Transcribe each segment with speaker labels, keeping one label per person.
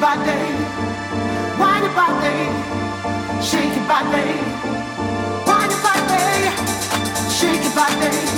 Speaker 1: by day, by day, shake it by day, wine it by day, shake it by day.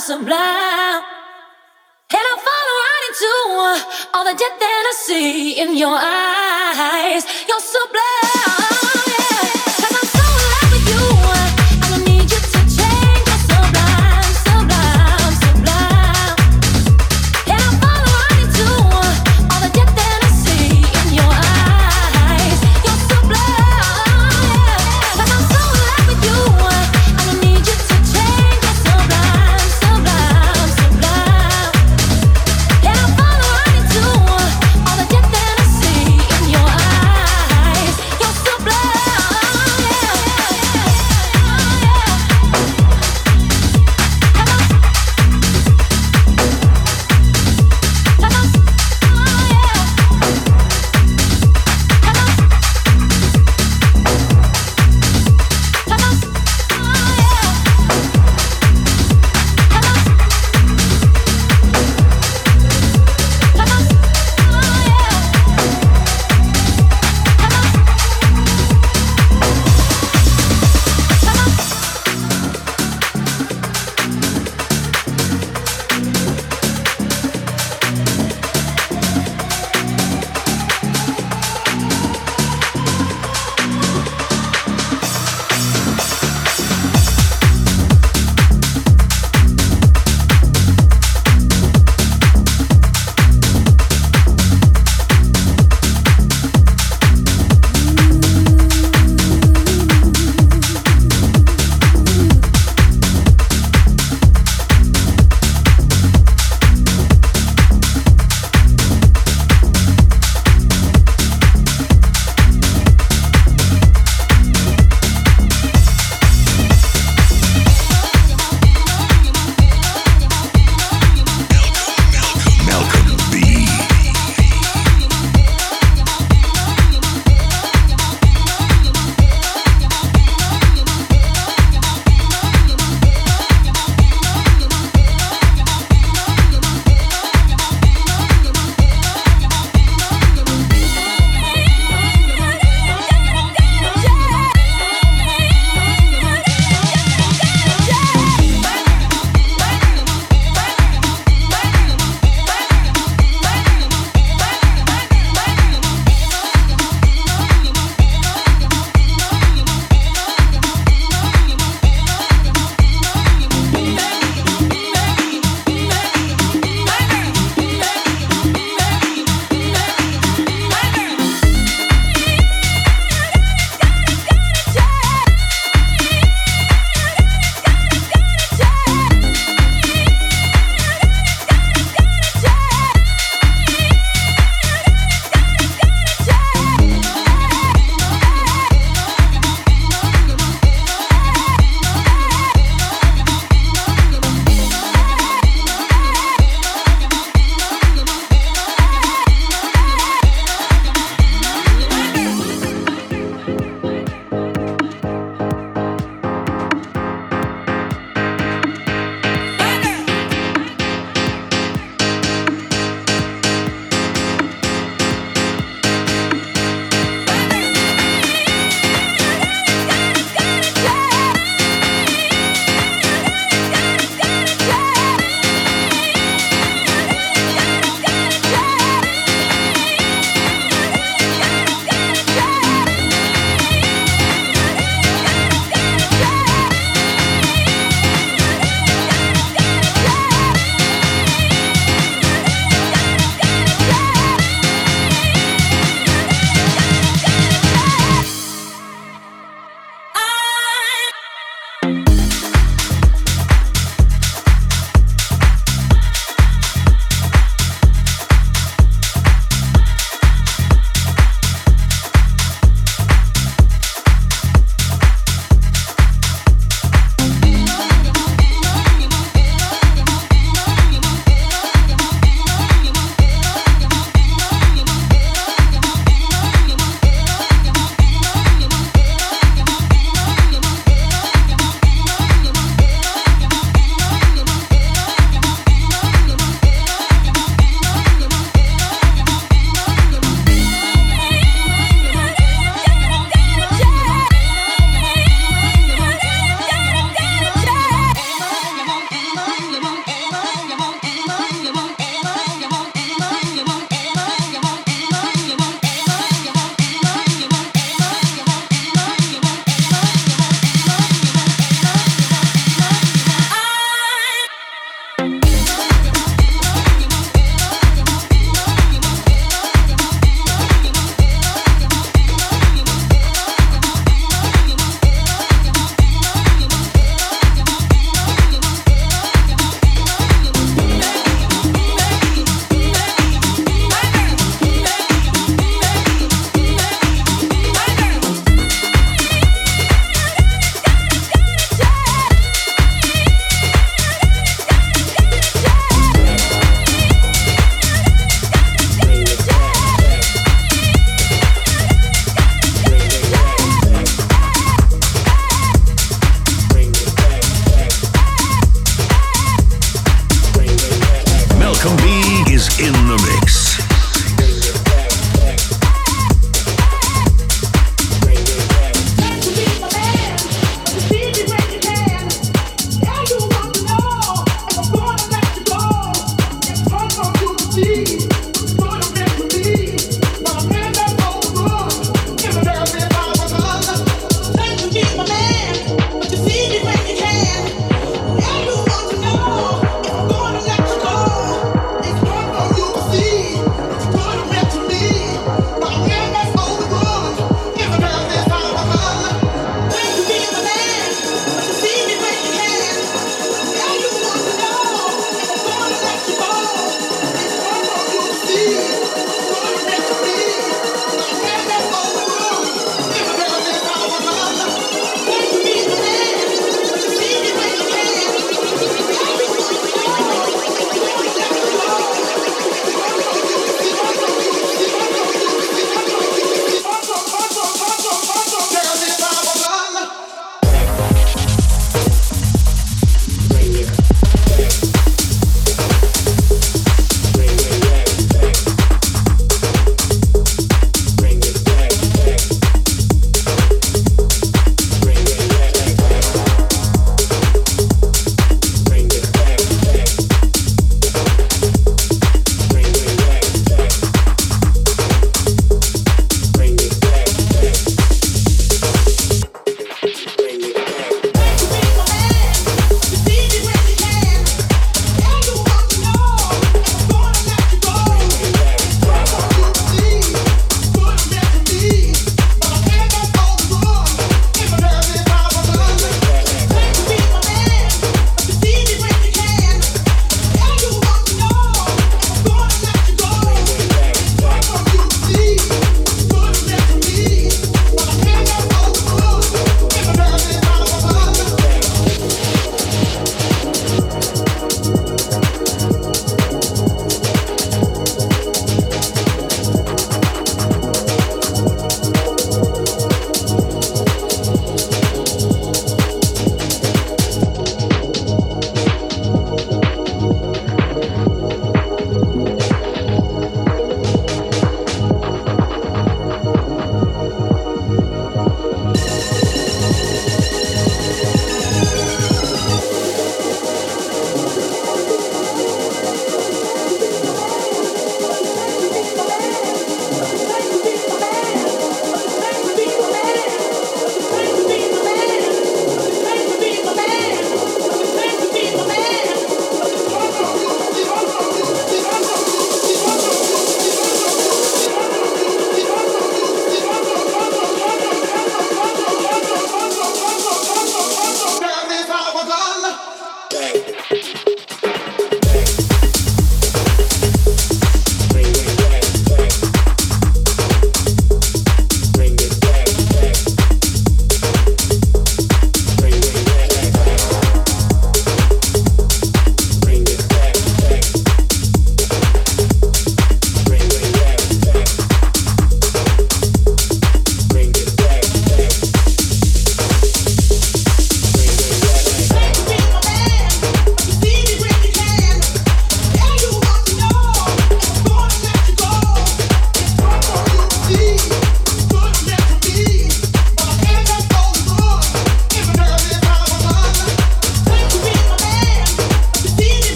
Speaker 2: so. And I fall right into uh, all the death that I see in your eyes. You're so blind.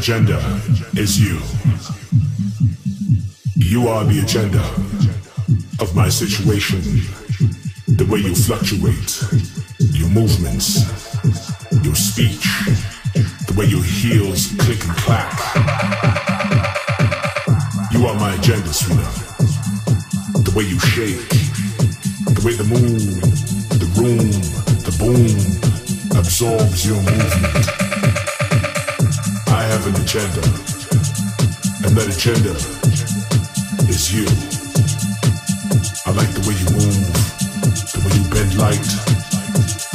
Speaker 3: Agenda is you. You are the agenda of my situation. The way you fluctuate, your movements, your speech, the way your heels click and clack. You are my agenda, sweetheart. The way you shake, the way the moon, the room, the boom absorbs your movement. Have an agenda, and that agenda is you. I like the way you move, the way you bend light,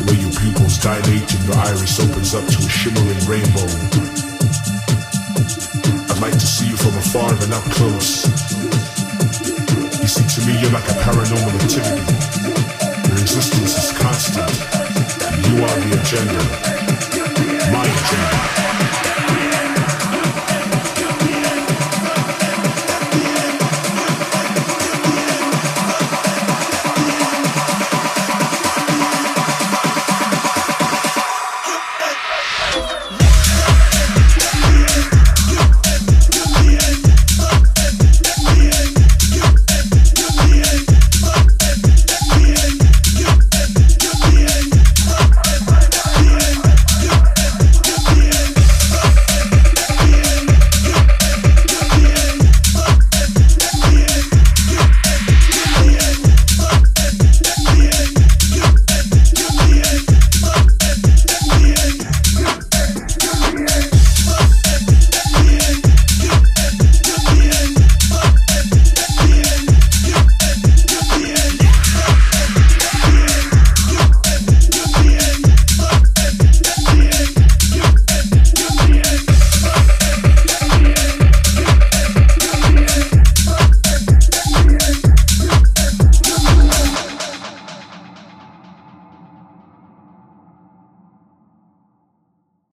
Speaker 3: the way your pupils dilate and your iris opens up to a shimmering rainbow. I'd like to see you from afar and up close. You see, to me, you're like a paranormal activity. Your existence is constant. You are the agenda. My agenda.